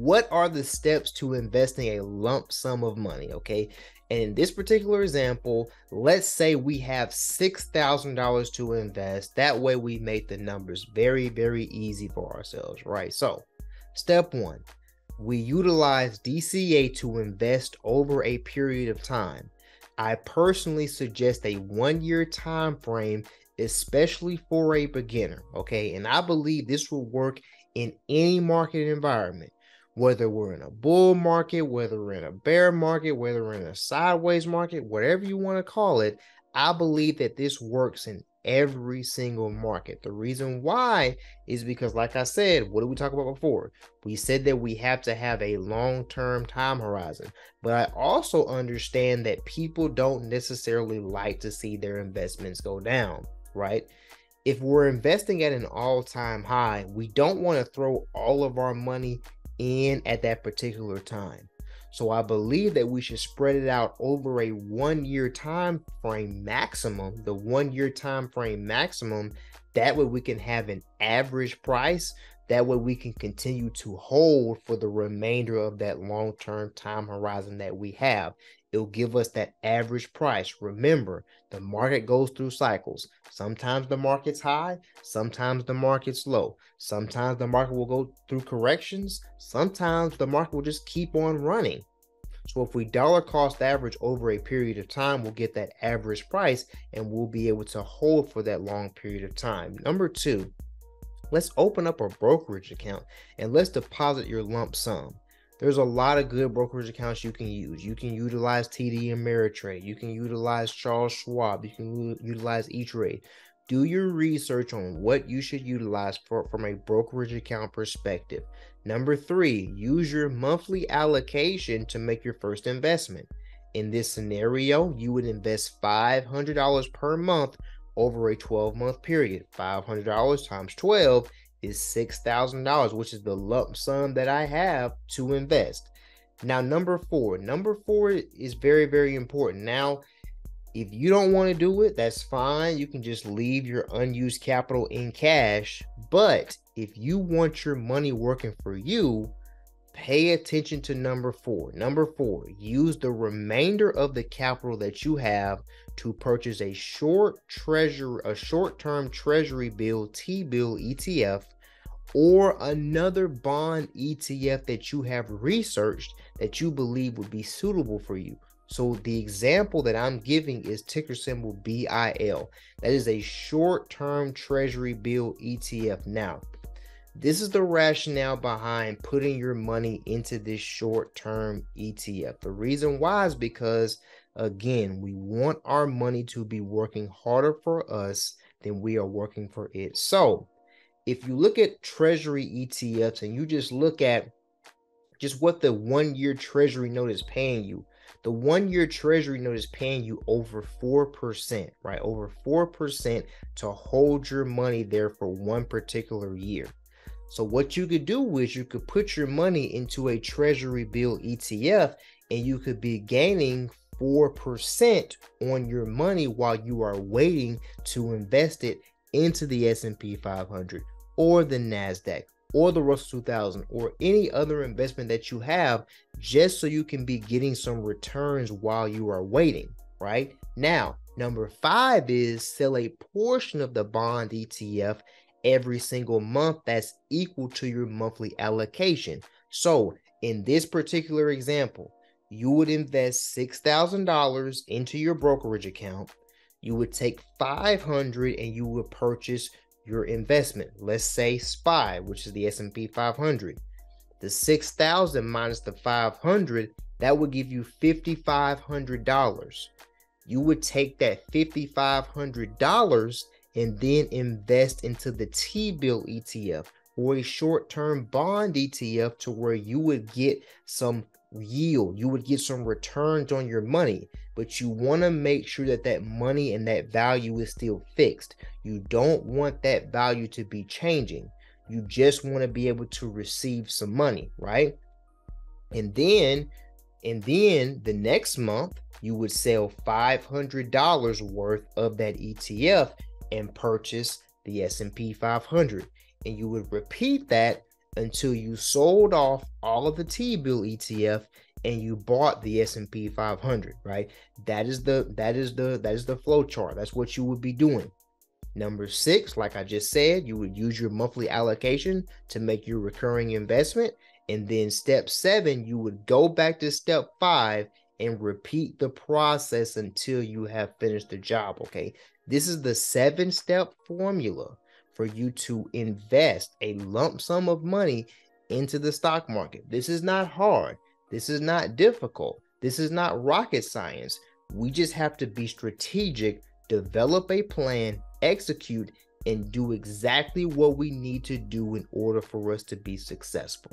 what are the steps to investing a lump sum of money? Okay. And in this particular example, let's say we have $6,000 to invest. That way, we make the numbers very, very easy for ourselves, right? So, step one, we utilize DCA to invest over a period of time. I personally suggest a one year time frame, especially for a beginner. Okay. And I believe this will work in any market environment whether we're in a bull market, whether we're in a bear market, whether we're in a sideways market, whatever you want to call it, I believe that this works in every single market. The reason why is because, like I said, what did we talk about before? We said that we have to have a long term time horizon, but I also understand that people don't necessarily like to see their investments go down, right? If we're investing at an all time high, we don't want to throw all of our money in at that particular time. So I believe that we should spread it out over a one year time frame maximum, the one year time frame maximum. That way we can have an average price. That way we can continue to hold for the remainder of that long term time horizon that we have it'll give us that average price. Remember, the market goes through cycles. Sometimes the market's high, sometimes the market's low. Sometimes the market will go through corrections, sometimes the market will just keep on running. So if we dollar cost average over a period of time, we'll get that average price and we'll be able to hold for that long period of time. Number two, let's open up a brokerage account and let's deposit your lump sum there's a lot of good brokerage accounts you can use. You can utilize TD Ameritrade. You can utilize Charles Schwab. You can utilize E-Trade. Do your research on what you should utilize for, from a brokerage account perspective. Number three, use your monthly allocation to make your first investment. In this scenario, you would invest $500 per month over a 12 month period. $500 times 12 is $6,000, which is the lump sum that I have to invest. Now, number four, number four is very, very important. Now, if you don't want to do it, that's fine. You can just leave your unused capital in cash. But if you want your money working for you, pay attention to number four. Number four, use the remainder of the capital that you have to purchase a short treasure, a short-term treasury bill, T-bill ETF, or another bond ETF that you have researched that you believe would be suitable for you. So the example that I'm giving is ticker symbol BIL. That is a short-term treasury bill ETF. Now, this is the rationale behind putting your money into this short-term ETF. The reason why is because Again, we want our money to be working harder for us than we are working for it. So, if you look at treasury ETFs and you just look at just what the one year treasury note is paying you, the one year treasury note is paying you over 4%, right? Over 4% to hold your money there for one particular year. So, what you could do is you could put your money into a treasury bill ETF and you could be gaining 4% on your money while you are waiting to invest it into the S&P 500 or the Nasdaq or the Russell 2000 or any other investment that you have just so you can be getting some returns while you are waiting, right? Now, number 5 is sell a portion of the bond ETF every single month that's equal to your monthly allocation. So, in this particular example, you would invest $6,000 into your brokerage account. You would take 500 and you would purchase your investment. Let's say SPY, which is the S&P 500. The 6,000 minus the 500, that would give you $5,500. You would take that $5,500 and then invest into the T-bill ETF or a short-term bond ETF to where you would get some yield you would get some returns on your money but you want to make sure that that money and that value is still fixed. You don't want that value to be changing. You just want to be able to receive some money right? And then and then the next month you would sell $500 worth of that ETF and purchase the S&P 500 and you would repeat that until you sold off all of the T-bill ETF and you bought the S&P 500, right? That is the that is the that is the flow chart. That's what you would be doing. Number 6, like I just said, you would use your monthly allocation to make your recurring investment and then step 7, you would go back to step 5 and repeat the process until you have finished the job, okay? This is the 7-step formula for you to invest a lump sum of money into the stock market. This is not hard. This is not difficult. This is not rocket science. We just have to be strategic, develop a plan, execute, and do exactly what we need to do in order for us to be successful.